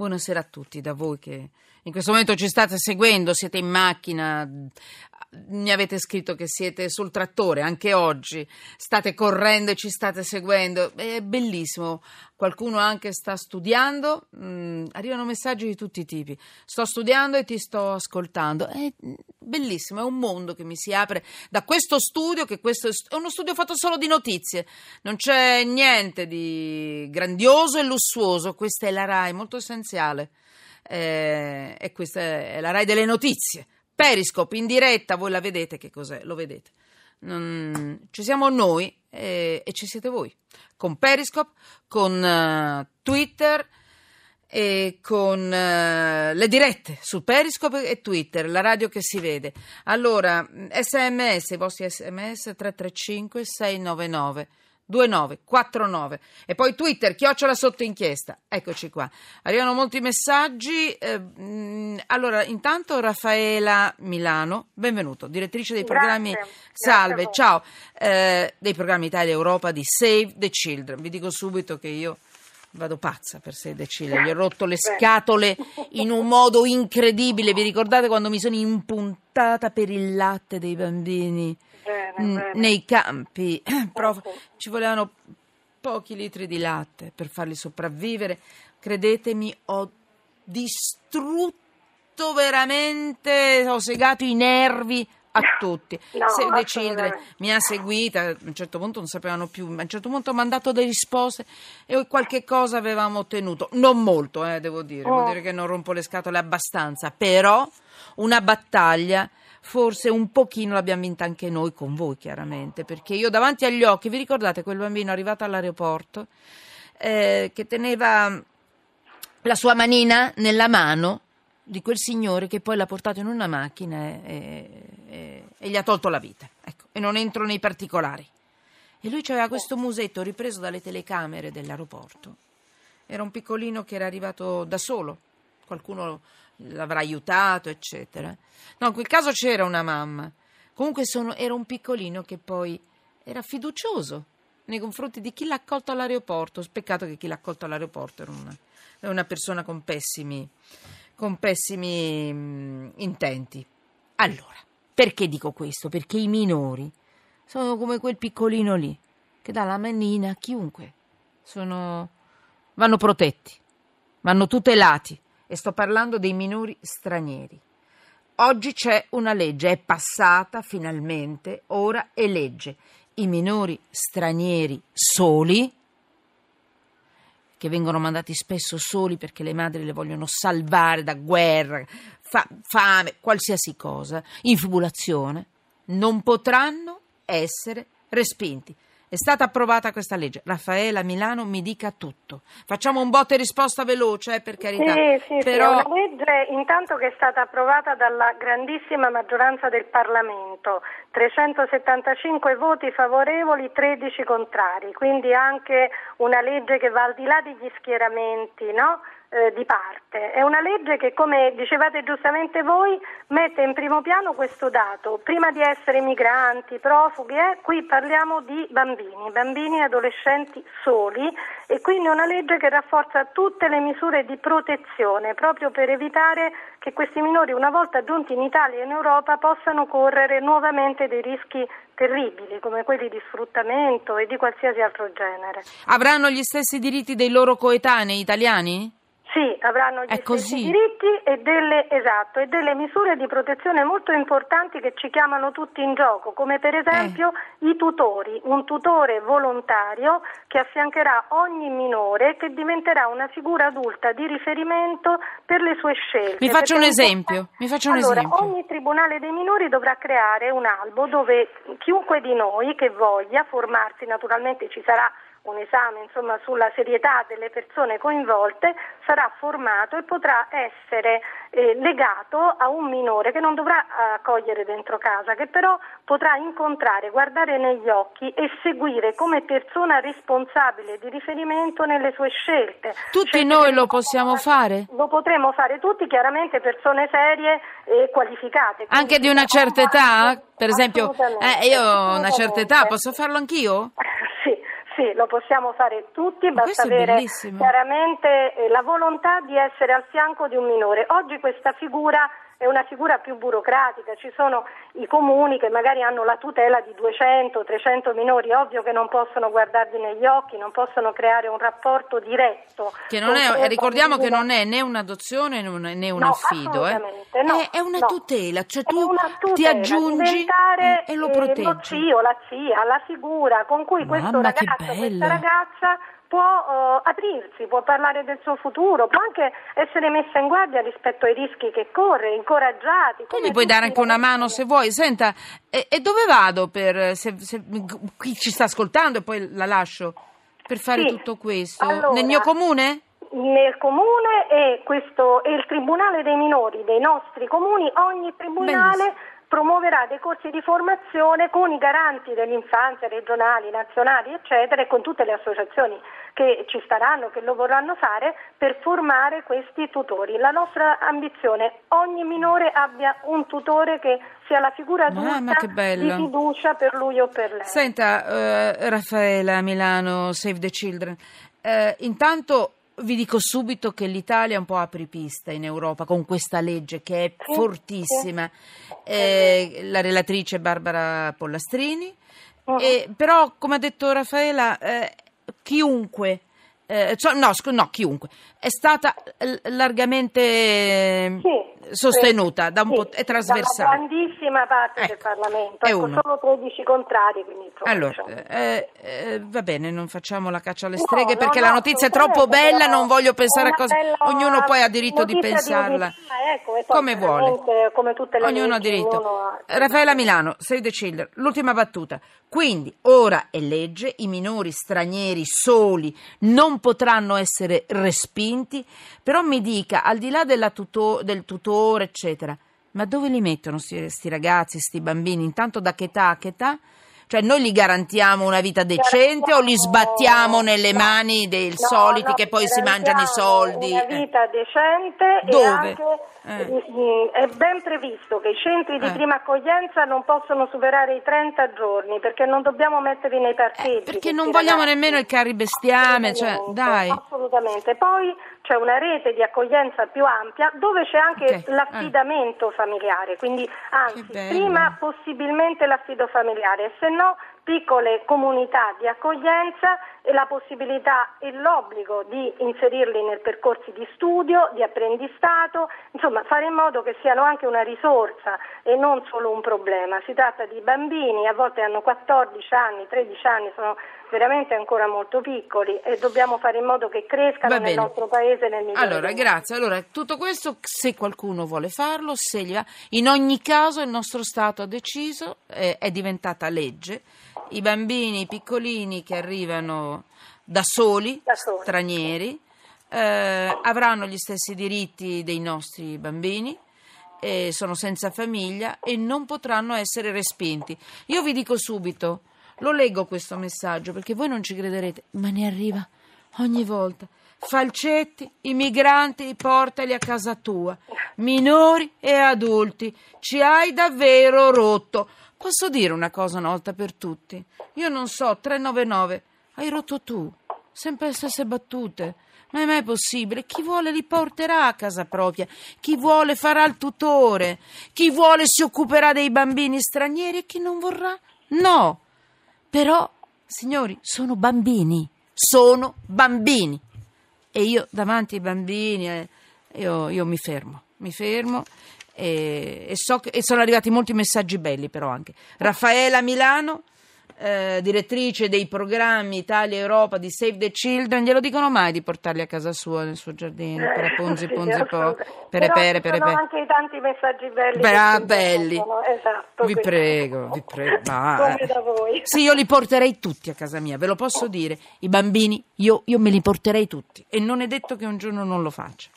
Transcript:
Buonasera a tutti, da voi che in questo momento ci state seguendo, siete in macchina, mi avete scritto che siete sul trattore anche oggi, state correndo e ci state seguendo, è bellissimo. Qualcuno anche sta studiando, mm, arrivano messaggi di tutti i tipi. Sto studiando e ti sto ascoltando. È bellissimo, è un mondo che mi si apre da questo studio, che questo è uno studio fatto solo di notizie. Non c'è niente di grandioso e lussuoso, questa è la RAI, molto essenziale. Eh, e questa è la RAI delle notizie Periscope in diretta, voi la vedete che cos'è? Lo vedete. Non... Ci siamo noi e... e, ci siete voi. Con Periscope, con uh, Twitter e con uh, le dirette su Periscope e Twitter, la radio che si vede. Allora, sms, i vostri sms 335 699 2949 e poi Twitter chiocciola sotto inchiesta eccoci qua arrivano molti messaggi eh, allora intanto Raffaela Milano benvenuto direttrice dei programmi Grazie. salve Grazie ciao eh, dei programmi Italia Europa di Save the Children vi dico subito che io Vado pazza per the Children, gli ho rotto le scatole in un modo incredibile. Vi ricordate quando mi sono impuntata per il latte dei bambini? bene. nei campi. Prof, ci volevano pochi litri di latte per farli sopravvivere. Credetemi, ho distrutto veramente, ho segato i nervi a tutti. No, Save the Children mi ha seguita, a un certo punto non sapevano più, a un certo punto ho mandato delle risposte e qualche cosa avevamo ottenuto. Non molto, eh, devo dire, vuol Oh. dire che non rompo le scatole abbastanza, però una battaglia forse un pochino l'abbiamo vinta anche noi con voi chiaramente, perché io davanti agli occhi, vi ricordate quel bambino arrivato all'aeroporto eh, che teneva la sua manina nella mano di quel signore che poi l'ha portato in una macchina e, e- e- gli ha tolto la vita. Ecco, e non entro nei particolari. E lui aveva questo musetto ripreso dalle telecamere dell'aeroporto. Era un piccolino che era arrivato da solo, qualcuno l'avrà aiutato, eccetera. No, in quel caso c'era una mamma. Comunque sono- era un piccolino che poi era fiducioso nei confronti di chi l'ha accolto all'aeroporto. Peccato che chi l'ha accolto all'aeroporto era una, una persona con pessimi, con pessimi mm, intenti. Allora, perché dico questo? Perché i minori sono come quel piccolino lì che dà la manina a chiunque. Sono, vanno protetti, vanno tutelati e sto parlando dei minori stranieri. Oggi c'è una legge, è passata finalmente, ora è legge. I minori stranieri soli, che vengono mandati spesso soli perché le madri le vogliono salvare da guerra, fa- fame, qualsiasi cosa, infibulazione, non potranno essere respinti. È stata approvata questa legge. Raffaela Milano mi dica tutto. Facciamo un botte e risposta veloce, eh, per carità. Sì, sì, Però sì, è una legge intanto che è stata approvata dalla grandissima maggioranza del Parlamento, 375 voti favorevoli, 13 contrari, quindi anche una legge che va al di là degli schieramenti, no? Eh, di parte. È una legge che, come dicevate giustamente voi, mette in primo piano questo dato. Prima di essere migranti, profughi, eh, qui parliamo di bambini, bambini e adolescenti soli e quindi è una legge che rafforza tutte le misure di protezione proprio per evitare che questi minori, una volta giunti in Italia e in Europa, possano correre nuovamente dei rischi terribili come quelli di sfruttamento e di qualsiasi altro genere. avranno gli stessi diritti dei loro coetanei italiani? Sì, avranno gli È stessi così? diritti e delle, esatto, e delle misure di protezione molto importanti che ci chiamano tutti in gioco, come per esempio Eh. i tutori, un tutore volontario che affiancherà ogni minore che diventerà una figura adulta di riferimento per le sue scelte. Mi faccio un esempio, mi faccio un allora, esempio. ogni tribunale dei minori dovrà creare un albo dove chiunque di noi che voglia formarsi, naturalmente ci sarà un esame insomma, sulla serietà delle persone coinvolte, sarà formato e potrà essere eh, legato a un minore che non dovrà accogliere dentro casa, che però potrà incontrare, guardare negli occhi e seguire come persona responsabile di riferimento nelle sue scelte. Tutti Scelte noi lo possiamo possono- fare? Lo potremo fare tutti, chiaramente persone serie e qualificate. Anche di una certa età? Per esempio, eh, io ho una certa età, posso farlo anch'io? Sì, lo possiamo fare tutti, Ma basta avere bellissimo. chiaramente eh, la volontà di essere al fianco di un minore. Oggi questa figura è una figura più burocratica, ci sono i comuni che magari hanno la tutela di 200, 300 minori, ovvio che non possono guardarli negli occhi, non possono creare un rapporto diretto. Che non è, quel ricordiamo che non è né un'adozione né un, né un No, affido, eh. no, è, è una no. tutela, cioè tu una ti tutela, aggiungi e lo eh, proteggi. lo zio, la zia, la figura con cui questo Mamma, che ragazzo, questa ragazza può eh, aprirsi, può parlare del suo futuro, può anche essere messa in guardia rispetto ai rischi che corre, incoraggiati. Tu come mi puoi dare anche una mano se vuoi. Senta, e, e dove vado per se, se- chi ci sta ascoltando e poi la lascio per fare Sì, tutto questo? allora- Nel mio comune? Nel comune e, questo, e il Tribunale dei minori dei nostri comuni, ogni tribunale Bellissimo. Promuoverà dei corsi di formazione con i garanti dell'infanzia regionali, nazionali, eccetera, e con tutte le associazioni che ci staranno, che lo vorranno fare per formare questi tutori. La nostra ambizione, ogni minore abbia un tutore che sia la figura adulta che bello. di fiducia per lui o per lei. Senta, eh, Raffaela Milano, Save the Children, eh, intanto vi dico subito che l'Italia è un po' apripista in Europa con questa legge che è fortissima. Eh, la relatrice Barbara Pollastrini, Mhm. e, però come ha detto Raffaela, eh, chiunque, eh, cioè, no, scu- no, chiunque, è stata eh, largamente eh, Sì, sostenuta, da un sì, po', è trasversale. una grandissima parte del Ecco, Parlamento, è ecco, solo 13 contrari, quindi Allora, diciamo. eh, eh, va bene, non facciamo la caccia alle No, streghe no, perché no, la notizia è troppo bella, non voglio pensare a bella Ognuno poi ha diritto di pensarla utilità, ecco, come vuole. chiaramente, Come tutte le Ognuno ha diritto. ha- Raffaella Milano, Save the Children, l'ultima battuta. Quindi ora è legge, i minori stranieri soli non potranno essere respinti, però mi dica, al di là della tuto- del tutore, eccetera, ma dove li mettono questi ragazzi, sti bambini? Intanto da che età a che età? Cioè noi gli garantiamo una vita decente o li sbattiamo nelle No. mani dei No, soliti no, che poi si mangiano i soldi? Una Eh. vita decente Dove? e anche Eh. mm, è ben previsto che i centri di Eh. prima accoglienza non possono superare i 30 giorni perché non dobbiamo metterli nei parcheggi. Eh, perché questi non vogliamo ragazzi. nemmeno il carribestiame, cioè, Assolutamente, dai. Assolutamente. Poi c'è una rete di accoglienza più ampia dove c'è anche Ok, eh. l'affidamento familiare, quindi anzi prima possibilmente l'affido familiare e se no piccole comunità di accoglienza e la possibilità e l'obbligo di inserirli nei percorsi di studio, di apprendistato, insomma fare in modo che siano anche una risorsa e non solo un problema. Si tratta di bambini, a volte hanno 14 anni, 13 anni, sono veramente ancora molto piccoli e dobbiamo fare in modo che crescano nel nostro paese nel migliore Allora, grazie. Allora, tutto questo, se qualcuno vuole farlo, se gli va. In ogni caso, il nostro Stato ha deciso, eh, è diventata legge. I bambini piccolini che arrivano da soli, Da soli. stranieri, eh, avranno gli stessi diritti dei nostri bambini. eh, sono senza famiglia e non potranno essere respinti. Io vi dico subito, lo leggo questo messaggio perché voi non ci crederete, ma ne arriva ogni volta. Falcetti, i migranti, portali a casa tua. Minori e adulti, ci hai davvero rotto. Posso dire una cosa una volta per tutti? Io non so, 399, hai rotto tu. Sempre le stesse battute. Ma è mai possibile? Chi vuole li porterà a casa propria, chi vuole farà il tutore, chi vuole si occuperà dei bambini stranieri e chi non vorrà? No. Però, signori, sono bambini, sono bambini. E io davanti ai bambini, eh, io, io mi fermo, mi fermo e, e so che e sono arrivati molti messaggi belli però anche. Raffaela Milano, eh, direttrice dei programmi Italia e Europa di Save the Children, glielo dicono mai di portarli a casa sua nel suo giardino, Eh, per punzi, sì, punzi, po, assolutamente. pere, Però pere, anche i tanti messaggi belli. Ci belli. Esatto, Vi quindi- prego, vi prego. ma- Come da voi. Sì, io li porterei tutti a casa mia, ve lo posso dire. I bambini, io, io me li porterei tutti. E non è detto che un giorno non lo faccia.